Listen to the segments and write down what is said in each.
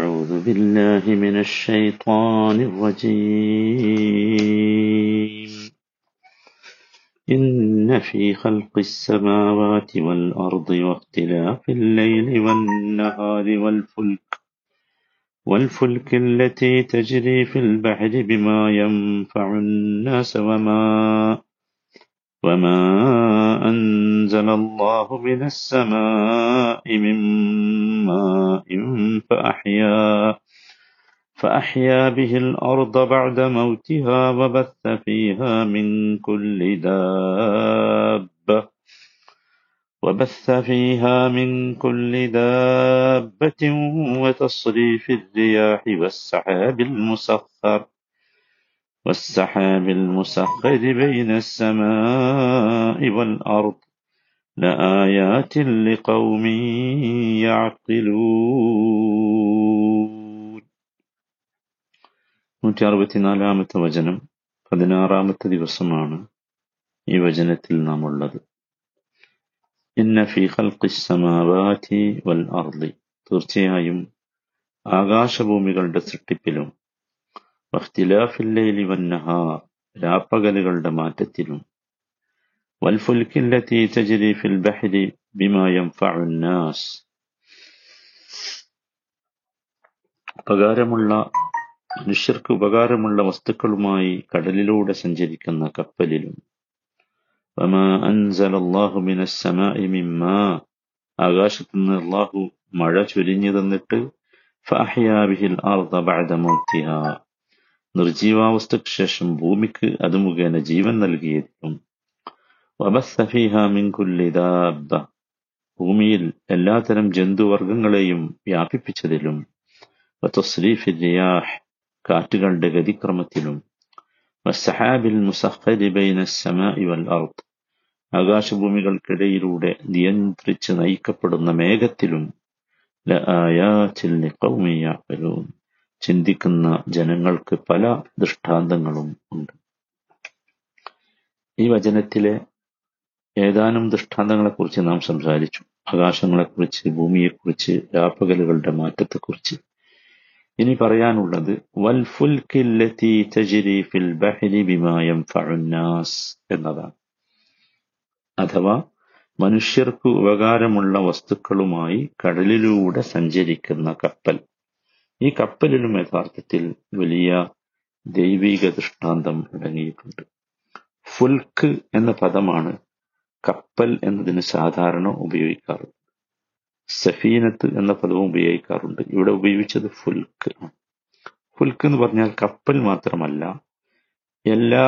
أعوذ بالله من الشيطان الرجيم. إن في خلق السماوات والأرض واختلاف الليل والنهار والفلك والفلك التي تجري في البحر بما ينفع الناس وما وما أنزل الله من السماء من فأحيا فأحيا به الأرض بعد موتها وبث فيها من كل دابة. وبث فيها من كل دابة وتصريف الرياح والسحاب المسخر والسحاب المسخر بين السماء والأرض. لآيات لقوم يعقلون നൂറ്റി അറുപത്തിനാലാമത്തെ വചനം പതിനാറാമത്തെ ദിവസമാണ് ഈ വചനത്തിൽ നാം ഉള്ളത് ഇന്ന ഫി ഖൽഖിസ് സമാവാതി വൽ അർളി തീർച്ചയായും ആകാശഭൂമികളുടെ സൃഷ്ടിപ്പിലും വഖ്തിലാഫിൽ ലൈലി വന്നഹാർ രാപ്പകലുകളുടെ മാറ്റത്തിലും വൽഫുൽക്കില്ലത്തി തജ്രി ഫിൽ البحر ബിമാ ينفع الناس. ഉപകാരമുള്ള മനുഷ്യർക്ക് ഉപകാരമുള്ള വസ്തുക്കളുമായി കടലിലൂടെ സഞ്ചരിക്കുന്ന കപ്പലിലും. ആകാശത്തു നിന്ന് അള്ളാഹു മഴ ചൊരിഞ്ഞു തന്നിട്ട് നിർജീവാവസ്ഥയ്ക്ക് ശേഷം ഭൂമിക്ക് അത് മുഖേന ജീവൻ നൽകിയതിലും മിൻ കുല്ലി ഭൂമിയിൽ എല്ലാത്തരം ജന്തുവർഗങ്ങളെയും വ്യാപിപ്പിച്ചതിലും റിയാഹ് കാറ്റുകളുടെ ഗതിക്രമത്തിലും സമായി വൽ അർദ് ആകാശഭൂമികൾക്കിടയിലൂടെ നിയന്ത്രിച്ച് നയിക്കപ്പെടുന്ന മേഘത്തിലും ചിന്തിക്കുന്ന ജനങ്ങൾക്ക് പല ദൃഷ്ടാന്തങ്ങളും ഉണ്ട്. ഈ വചനത്തിലെ ഏതാനും ദൃഷ്ടാന്തങ്ങളെക്കുറിച്ച് നാം സംസാരിച്ചു. ആകാശങ്ങളെക്കുറിച്ച് ഭൂമിയെക്കുറിച്ച് രാപ്പകലുകളുടെ മാറ്റത്തെക്കുറിച്ച്. ഇനി പറയാനുള്ളത് എന്നതാണ്. അഥവാ മനുഷ്യർക്ക് ഉപകാരമുള്ള വസ്തുക്കളുമായി കടലിലൂടെ സഞ്ചരിക്കുന്ന കപ്പൽ. ഈ കപ്പലിലും യഥാർത്ഥത്തിൽ വലിയ ദൈവിക ദൃഷ്ടാന്തം അടങ്ങിയിട്ടുണ്ട്. ഫുൽക്ക് എന്ന പദമാണ് കപ്പൽ എന്നതിന് സാധാരണ ഉപയോഗിക്കാറുള്ളത് സഫീനത്ത് എന്ന പദവും ഉപയോഗിക്കാറുണ്ട്. ഇവിടെ ഉപയോഗിച്ചത് ഫുൽക്ക് ഫുൽക്ക് എന്ന് പറഞ്ഞാൽ കപ്പൽ മാത്രമല്ല എല്ലാ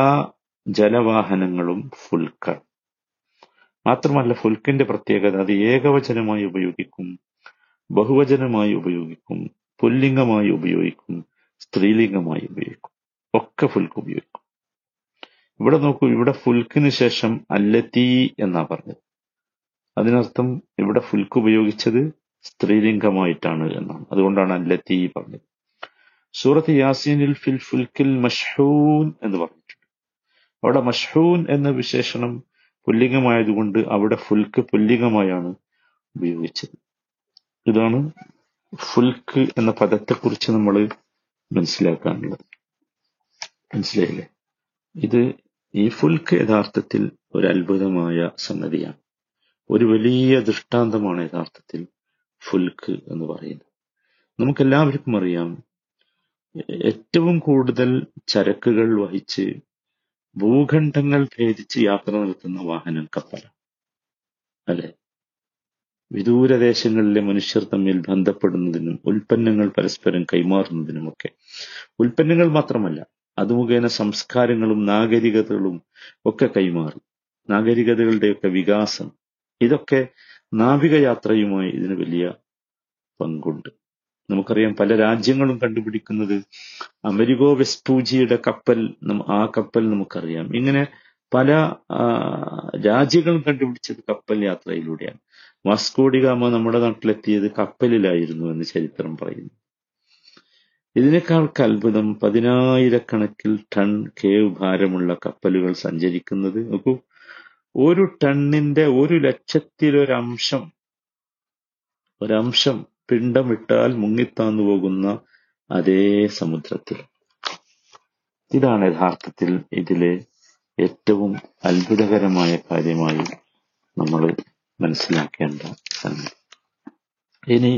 ജലവാഹനങ്ങളും ഫുൽക്കാണ്. മാത്രമല്ല ഫുൽക്കിന്റെ പ്രത്യേകത അത് ഏകവചനമായി ഉപയോഗിക്കും ബഹുവചനമായി ഉപയോഗിക്കും പുല്ലിംഗമായി ഉപയോഗിക്കും സ്ത്രീലിംഗമായി ഉപയോഗിക്കും. ഒക്കെ ഫുൽക്ക് ഉപയോഗിക്കും. ഇവിടെ നോക്കൂ ഇവിടെ ഫുൽക്കിന് ശേഷം അല്ലത്തീ എന്നാ പറഞ്ഞത്. അതിനർത്ഥം ഇവിടെ ഫുൽക്ക് ഉപയോഗിച്ചത് സ്ത്രീലിംഗമായിട്ടാണ് എന്നാണ്. അതുകൊണ്ടാണ് അല്ലത്തീ പറഞ്ഞത്. സൂറത്ത് യാസീനിൽ ഫിൽ ഫുൽക്കിൽ മഷ്ഹൂൻ എന്ന് പറഞ്ഞിട്ടുണ്ട്. അവിടെ മഷ്ഹൂൻ എന്ന വിശേഷണം പുല്ലിംഗമായതുകൊണ്ട് അവിടെ ഫുൽക്ക് പുല്ലിംഗമായാണ് ഉപയോഗിച്ചത്. ഇതാണ് ഫുൽക്ക് എന്ന പദത്തെക്കുറിച്ച് നമ്മൾ മനസ്സിലാക്കാനുള്ളത്. മനസ്സിലായില്ലേ? ഇത് ഈ ഫുൽക്ക് യഥാർത്ഥത്തിൽ ഒരു അത്ഭുതമായ സംഗതിയാണ്. ഒരു വലിയ ദൃഷ്ടാന്തമാണ് യഥാർത്ഥത്തിൽ ഫുൽക്ക് എന്ന് പറയുന്നത്. നമുക്കെല്ലാവർക്കും അറിയാം ഏറ്റവും കൂടുതൽ ചരക്കുകൾ വഹിച്ച് ഭൂഖണ്ഡങ്ങൾ ഭേദിച്ച് യാത്ര നടത്തുന്ന വാഹനം കപ്പലാണ്. അല്ലെ? വിദൂരദേശങ്ങളിലെ മനുഷ്യർ തമ്മിൽ ബന്ധപ്പെടുന്നതിനും ഉൽപ്പന്നങ്ങൾ പരസ്പരം കൈമാറുന്നതിനുമൊക്കെ. ഉൽപ്പന്നങ്ങൾ മാത്രമല്ല അത് മുഖേന സംസ്കാരങ്ങളും നാഗരികതകളും ഒക്കെ കൈമാറി. നാഗരികതകളുടെയൊക്കെ വികാസം. ഇതൊക്കെ നാവികയാത്രയുമായി ഇതിന് വലിയ പങ്കുണ്ട്. നമുക്കറിയാം പല രാജ്യങ്ങളും കണ്ടുപിടിക്കുന്നത് അമരികോ വെസ്പൂജിയുടെ കപ്പൽ ആ കപ്പൽ നമുക്കറിയാം. ഇങ്ങനെ പല രാജ്യങ്ങളും കണ്ടുപിടിച്ചത് കപ്പൽ യാത്രയിലൂടെയാണ്. വാസ്കോഡിഗാമ നമ്മുടെ നാട്ടിലെത്തിയത് കപ്പലിലായിരുന്നു എന്ന് ചരിത്രം പറയുന്നു. ഇതിനേക്കാൾ അത്ഭുതം പതിനായിരക്കണക്കിൽ ടൺ കേവ് ഭാരമുള്ള കപ്പലുകൾ സഞ്ചരിക്കുന്നത്. നോക്കൂ ഒരു ടണ്ണിന്റെ ഒരു ലക്ഷത്തിലൊരംശം ഒരംശം പിണ്ടമിട്ടാൽ മുങ്ങിത്താന്നു പോകുന്ന അതേ സമുദ്രത്തിൽ. ഇതാണ് യഥാർത്ഥത്തിൽ ഇതിലെ ഏറ്റവും അത്ഭുതകരമായ കാര്യമായി നമ്മൾ മനസ്സിലാക്കേണ്ട സംഗതി. ഇനി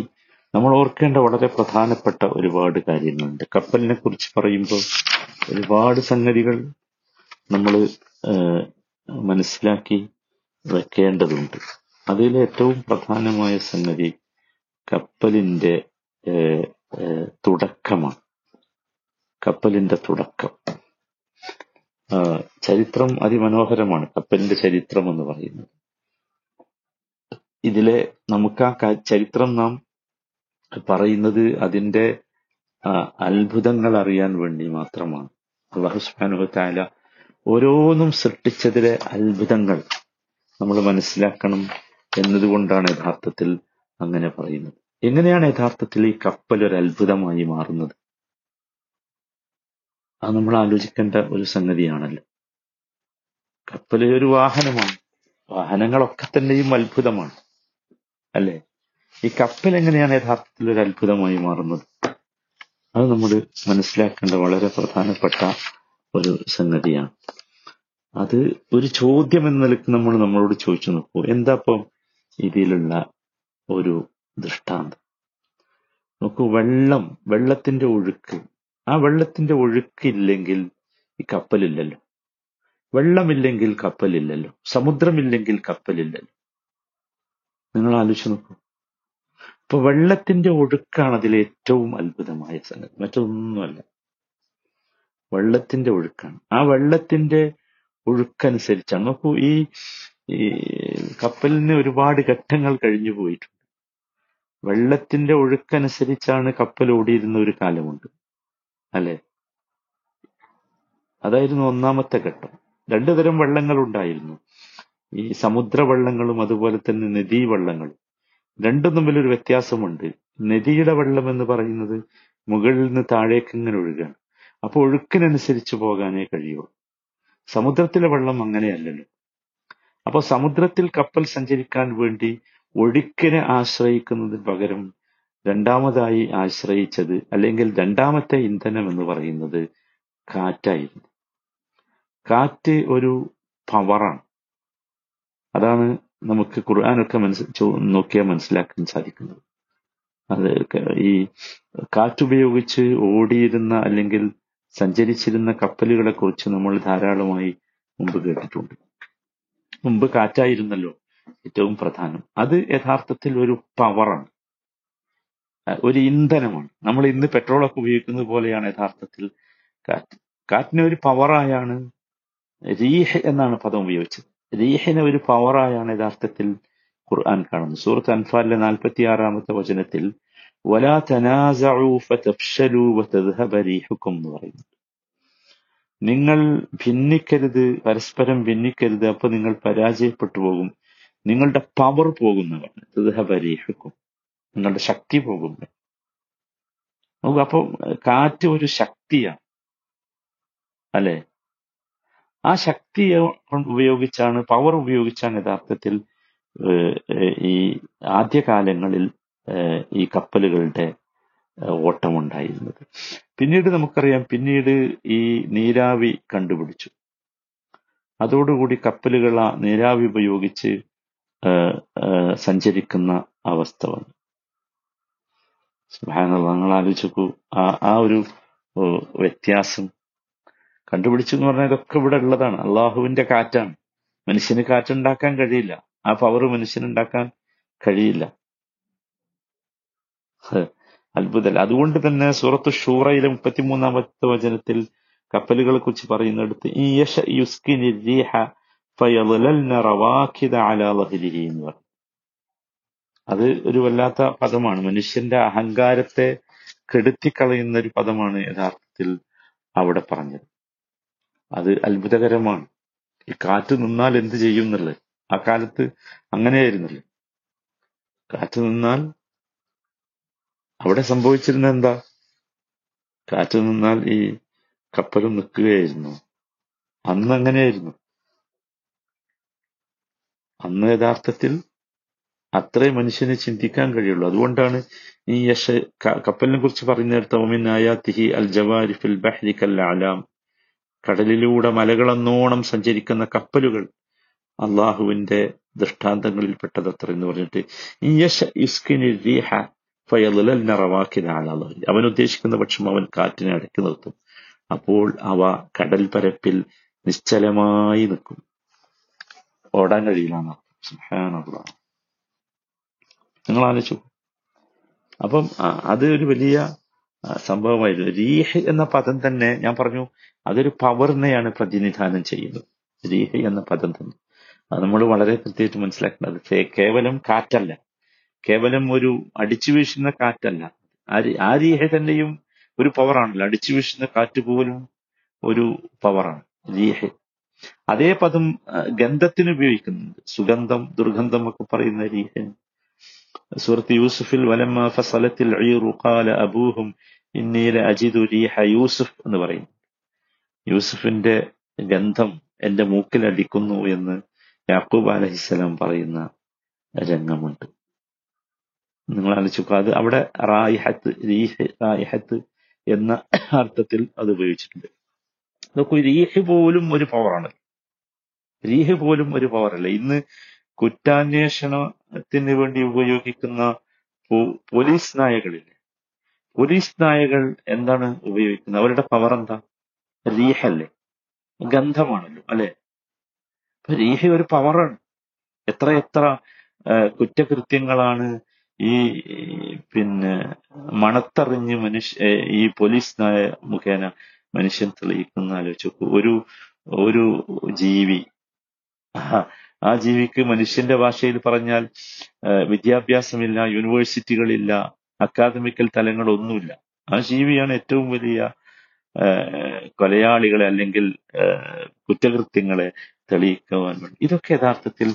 നമ്മൾ ഓർക്കേണ്ട വളരെ പ്രധാനപ്പെട്ട ഒരുപാട് കാര്യങ്ങളുണ്ട്. കപ്പലിനെ കുറിച്ച് പറയുമ്പോൾ ഒരുപാട് സംഗതികൾ നമ്മൾ മനസ്സിലാക്കി വെക്കേണ്ടതുണ്ട്. അതിൽ ഏറ്റവും പ്രധാനമായ സംഗതി കപ്പലിന്റെ തുടക്കമാണ്. കപ്പലിന്റെ തുടക്കം. ചരിത്രം അതിമനോഹരമാണ്. കപ്പലിന്റെ ചരിത്രം എന്ന് പറയുന്നത്. ഇതിലെ നമുക്ക് ആ ചരിത്രം നാം പറയുന്നത് അതിന്റെ അത്ഭുതങ്ങൾ അറിയാൻ വേണ്ടി മാത്രമാണ്. അള്ളാഹു താല ഓരോന്നും സൃഷ്ടിച്ചതിലെ അത്ഭുതങ്ങൾ നമ്മൾ മനസ്സിലാക്കണം എന്നതുകൊണ്ടാണ് യഥാർത്ഥത്തിൽ അങ്ങനെ പറയുന്നത്. എങ്ങനെയാണ് യഥാർത്ഥത്തിൽ ഈ കപ്പൽ ഒരു അത്ഭുതമായി മാറുന്നത്? അത് നമ്മൾ ആലോചിക്കേണ്ട ഒരു സംഗതിയാണല്ലോ. കപ്പൽ ഒരു വാഹനമാണ്. വാഹനങ്ങളൊക്കെ തന്നെയും അത്ഭുതമാണ്. അല്ലേ? ഈ കപ്പൽ എങ്ങനെയാണ് യഥാർത്ഥത്തിൽ ഒരു അത്ഭുതമായി മാറുന്നത്? അത് നമ്മൾ മനസ്സിലാക്കേണ്ട വളരെ പ്രധാനപ്പെട്ട ഒരു സംഗതിയാണ്. അത് ഒരു ചോദ്യം എന്ന നിലയ്ക്ക് നമ്മൾ നമ്മളോട് ചോദിച്ചു നോക്കൂ. എന്താ ഇപ്പം ഇതിലുള്ള ഒരു ദൃഷ്ടാന്തം? നോക്കൂ വെള്ളം വെള്ളത്തിന്റെ ഒഴുക്ക്. ആ വെള്ളത്തിന്റെ ഒഴുക്കില്ലെങ്കിൽ ഈ കപ്പലില്ലല്ലോ. വെള്ളമില്ലെങ്കിൽ കപ്പലില്ലല്ലോ. സമുദ്രമില്ലെങ്കിൽ കപ്പലില്ലല്ലോ. നിങ്ങൾ ആലോചിച്ച് നോക്കൂ. ഇപ്പൊ വെള്ളത്തിന്റെ ഒഴുക്കാണ് അതിൽ ഏറ്റവും അത്ഭുതമായ സംഗതി. മറ്റൊന്നുമല്ല. വെള്ളത്തിന്റെ ഒഴുക്കാണ്. ആ വെള്ളത്തിന്റെ ഒഴുക്കനുസരിച്ചാണ് നോക്കൂ ഈ കപ്പലിന് ഒരുപാട് ഘട്ടങ്ങൾ കഴിഞ്ഞു പോയിട്ടുണ്ട്. വെള്ളത്തിന്റെ ഒഴുക്കനുസരിച്ചാണ് കപ്പൽ ഓടിയിരുന്ന ഒരു കാലമുണ്ട്. അല്ലെ? അതായിരുന്നു ഒന്നാമത്തെ ഘട്ടം. രണ്ടു തരം വെള്ളങ്ങൾ ഉണ്ടായിരുന്നു. ഈ സമുദ്ര വെള്ളങ്ങളും അതുപോലെ തന്നെ നദീ വെള്ളങ്ങളും രണ്ടും തമ്മിലൊരു വ്യത്യാസമുണ്ട്. നദിയുടെ വെള്ളം എന്ന് പറയുന്നത് മുകളിൽ നിന്ന് താഴേക്ക് ഇങ്ങനെ ഒഴുകാണ്. അപ്പൊ ഒഴുക്കിനനുസരിച്ച് പോകാനേ കഴിയുള്ളൂ. സമുദ്രത്തിലെ വെള്ളം അങ്ങനെയല്ലല്ലോ. അപ്പോൾ സമുദ്രത്തിൽ കപ്പൽ സഞ്ചരിക്കാൻ വേണ്ടി ഒഴുക്കിനെ ആശ്രയിക്കുന്നതിന് പകരം രണ്ടാമതായി ആശ്രയിച്ചത് അല്ലെങ്കിൽ രണ്ടാമത്തെ ഇന്ധനം എന്ന് പറയുന്നത് കാറ്റായിരുന്നു. കാറ്റ് ഒരു പവറാണ് അതാണ് നമുക്ക് ഖുർആാനൊക്കെ മനസ്സ് ചോ- നോക്കിയാൽ മനസ്സിലാക്കാൻ സാധിക്കുന്നത്. അത് ഈ കാറ്റുപയോഗിച്ച് ഓടിയിരുന്ന അല്ലെങ്കിൽ സഞ്ചരിച്ചിരുന്ന കപ്പലുകളെ കുറിച്ച് നമ്മൾ ധാരാളമായി മുമ്പ് കേട്ടിട്ടുണ്ട്. മുമ്പ് കാറ്റായിരുന്നല്ലോ ഏറ്റവും പ്രധാനം. അത് യഥാർത്ഥത്തിൽ ഒരു പവറാണ്. ഒരു ഇന്ധനമാണ്. നമ്മൾ ഇന്ന് പെട്രോളൊക്കെ ഉപയോഗിക്കുന്നത് പോലെയാണ് യഥാർത്ഥത്തിൽ കാറ്റ്. കാറ്റിനെ ഒരു പവറായാണ് റീഹ് എന്നാണ് പദം ഉപയോഗിച്ചത്. റീഹിനെ ഒരു പവറായാണ് യഥാർത്ഥത്തിൽ ഖുർആൻ കാണുന്നത്. സൂറത്ത് അൻഫാലിലെ നാൽപ്പത്തി ആറാമത്തെ വചനത്തിൽ വലാ നിങ്ങൾ ഭിന്നിക്കരുത് പരസ്പരം ഭിന്നിക്കരുത് അപ്പൊ നിങ്ങൾ പരാജയപ്പെട്ടു പോകും. നിങ്ങളുടെ പവർ പോകുന്നതാണ്. തദ്ഹബ റീഹുക്കും നിങ്ങളുടെ ശക്തി പോകും. അപ്പൊ കാറ്റ് ഒരു ശക്തിയാണ്. അല്ലെ? ആ ശക്തി ഉപയോഗിച്ചാണ് പവർ ഉപയോഗിച്ചാണ് യഥാർത്ഥത്തിൽ ഈ ആദ്യകാലങ്ങളിൽ ഈ കപ്പലുകളുടെ ഓട്ടമുണ്ടായിരുന്നത്. പിന്നീട് നമുക്കറിയാം പിന്നീട് ഈ നീരാവി കണ്ടുപിടിച്ചു. അതോടുകൂടി കപ്പലുകൾ ആ നീരാവി ഉപയോഗിച്ച് സഞ്ചരിക്കുന്ന അവസ്ഥ വന്നു. സുബ്ഹാനല്ലാഹ് നിങ്ങൾ ആലോചിച്ചു ആ ആ ഒരു വ്യത്യാസം കണ്ടുപിടിച്ചു എന്ന് പറഞ്ഞാൽ ഇതൊക്കെ ഇവിടെ ഉള്ളതാണ്. അള്ളാഹുവിന്റെ കാറ്റാണ്. മനുഷ്യന് കാറ്റുണ്ടാക്കാൻ കഴിയില്ല. ആ പവർ മനുഷ്യനുണ്ടാക്കാൻ കഴിയില്ല. അത്ഭുതമല്ല അതുകൊണ്ട് തന്നെ സൂറത്ത് ഷൂറയിലെ മുപ്പത്തിമൂന്നാമത്തെ വചനത്തിൽ കപ്പലുകളെ കുറിച്ച് പറയുന്നിടത്ത് എന്ന് പറഞ്ഞു അത് ഒരു വല്ലാത്ത പദമാണ്. മനുഷ്യന്റെ അഹങ്കാരത്തെ കെടുത്തിക്കളയുന്ന ഒരു പദമാണ് യഥാർത്ഥത്തിൽ അവിടെ പറഞ്ഞത്. അത് അത്ഭുതകരമാണ്. ഈ കാറ്റ് നിന്നാൽ എന്ത് ചെയ്യും എന്നുള്ളത്. ആ കാലത്ത് അങ്ങനെയായിരുന്നല്ലോ? കാറ്റ് നിന്നാൽ അവിടെ സംഭവിച്ചിരുന്ന എന്താ? കാറ്റ് നിന്നാൽ ഈ കപ്പലും നിൽക്കുകയായിരുന്നു. അന്ന് അങ്ങനെയായിരുന്നു. അന്ന് യഥാർത്ഥത്തിൽ അത്രേ മനുഷ്യന് ചിന്തിക്കാൻ കഴിയുള്ളൂ. അതുകൊണ്ടാണ് ഈ യശ കപ്പലിനെ കുറിച്ച് പറയുന്നിടത്ത് ഒമിൻ ആയാത്തിഹി അൽ ജവാരി ഫിൽ ബഹ്രി കൽ അലാം കടലിലൂടെ മലകളെന്നോണം സഞ്ചരിക്കുന്ന കപ്പലുകൾ അള്ളാഹുവിന്റെ ദൃഷ്ടാന്തങ്ങളിൽപ്പെട്ടതത്ര എന്ന് പറഞ്ഞിട്ട് യശ ഇസ്കിനി അവൻ ഉദ്ദേശിക്കുന്ന പക്ഷം അവൻ കാറ്റിനെ അടക്കി നിർത്തും. അപ്പോൾ അവ കടൽ പരപ്പിൽ നിശ്ചലമായി നിൽക്കും. ഓടാൻ കഴിയില്ല നിങ്ങൾ ആലോചിച്ചു അപ്പം അത് ഒരു വലിയ സംഭവമായിരുന്നു റീഹ് എന്ന പദം തന്നെ ഞാൻ പറഞ്ഞു അതൊരു പവറിനെയാണ് പ്രതിനിധാനം ചെയ്യുന്നത്. റീഹ് എന്ന പദം തന്നെ. അത് നമ്മൾ വളരെ കൃത്യമായിട്ട് മനസ്സിലാക്കേണ്ടത് കേവലം കാറ്റല്ല. കേവലം ഒരു അടിച്ചു വീശുന്ന കാറ്റല്ല. ആ രീ- ആ റീഹ തന്നെയും ഒരു പവറാണല്ലോ അടിച്ചു വീശുന്ന കാറ്റ് പോലും ഒരു പവറാണ് റീഹ് അതേ പദം ഗന്ധത്തിന് ഉപയോഗിക്കുന്നുണ്ട്. സുഗന്ധം ദുർഗന്ധം ഒക്കെ പറയുന്ന റീഹ് സൂറത്ത് യൂസുഫിൽ വലമ്മ ഫസലത്തിൽ ഖാല അബൂഹും ഇന്നീല അജിദു റീഹ യൂസുഫ് എന്ന് പറയും. യൂസുഫിന്റെ ഗന്ധം എന്റെ മൂക്കിൽ അടിക്കുന്നു എന്ന് യാക്കൂബ് അലഹിസ്സലാം പറയുന്ന രംഗമുണ്ട്. നിങ്ങൾ ആലോചിക്കുക അത് അവിടെ റായിഹത്ത് റീഹ് റായിഹത്ത് എന്ന അർത്ഥത്തിൽ അത് ഉപയോഗിച്ചിട്ടുണ്ട്. നോക്കൂ റീഹ് പോലും ഒരു പവറാണ് റീഹ് പോലും ഒരു പവറല്ല ഇന്ന് കുറ്റാന്വേഷണത്തിന് വേണ്ടി ഉപയോഗിക്കുന്ന പോലീസ് നായകളില്ലേ പോലീസ് നായകൾ എന്താണ് ഉപയോഗിക്കുന്നത്? അവരുടെ പവർ എന്താ? റീഹല്ലേ? ഗന്ധമാണല്ലോ അല്ലെ? റീഹ് ഒരു പവറാണ് എത്ര എത്ര കുറ്റകൃത്യങ്ങളാണ് ഈ പിന്നെ മണത്തറിഞ്ഞ് മനുഷ്യ ഈ പോലീസ് നായ മുഖേന മനുഷ്യൻ തെളിയിക്കുന്ന ആലോചിച്ചു ഒരു ഒരു ജീവി ആ ജീവിക്ക് മനുഷ്യന്റെ ഭാഷയിൽ പറഞ്ഞാൽ വിദ്യാഭ്യാസമില്ല യൂണിവേഴ്സിറ്റികളില്ല അക്കാദമിക്കൽ തലങ്ങളൊന്നുമില്ല. ആ ജീവിയാണ് ഏറ്റവും വലിയ കൊലയാളികളെ അല്ലെങ്കിൽ കുറ്റകൃത്യങ്ങളെ തെളിയിക്കുവാൻ വേണ്ടി. ഇതൊക്കെ യഥാർത്ഥത്തിൽ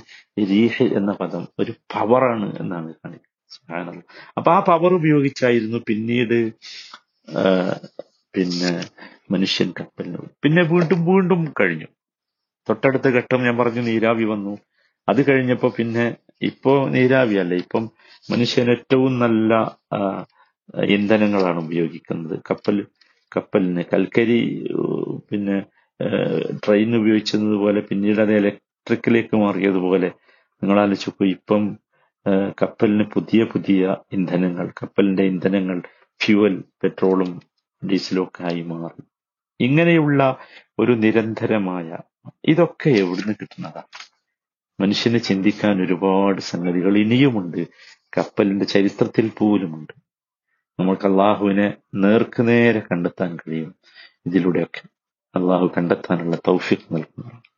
രീഹ് എന്ന പദം ഒരു പവറാണ് എന്നാണ് കാണിക്കുന്നത്. അപ്പൊ ആ പവർ ഉപയോഗിച്ചായിരുന്നു പിന്നീട് പിന്നെ മനുഷ്യൻ കപ്പലിന് പിന്നെ വീണ്ടും വീണ്ടും കഴിഞ്ഞു. തൊട്ടടുത്ത ഘട്ടം ഞാൻ പറഞ്ഞു നീരാവി വന്നു. അത് കഴിഞ്ഞപ്പോ പിന്നെ ഇപ്പോ നീരാവി അല്ല ഇപ്പം മനുഷ്യൻ ഏറ്റവും നല്ല ഇന്ധനങ്ങളാണ് ഉപയോഗിക്കുന്നത്. കപ്പൽ കപ്പലിന്. കൽക്കരി പിന്നെ ട്രെയിൻ ഉപയോഗിച്ചത് പോലെ പിന്നീട് അത് ഇലക്ട്രിക്കിലേക്ക് മാറിയതുപോലെ നിങ്ങൾ ആലോചിച്ചു ഇപ്പം കപ്പലിന് പുതിയ പുതിയ ഇന്ധനങ്ങൾ കപ്പലിന്റെ ഇന്ധനങ്ങൾ ഫ്യുവൽ പെട്രോളും ഡീസലും ഒക്കെ ആയി മാറി. ഇങ്ങനെയുള്ള ഒരു നിരന്തരമായ ഇതൊക്കെ എവിടുന്ന് കിട്ടുന്നതാ? മനുഷ്യന് ചിന്തിക്കാൻ ഒരുപാട് സംഗതികൾ ഇനിയുമുണ്ട്. കപ്പലിന്റെ ചരിത്രത്തിൽ പോലുമുണ്ട്. നമുക്ക് അള്ളാഹുവിനെ നേർക്കുനേരെ കണ്ടെത്താൻ കഴിയും. ഇതിലൂടെയൊക്കെ അള്ളാഹു കണ്ടെത്താനുള്ള തൗഫിക് നൽകുന്നു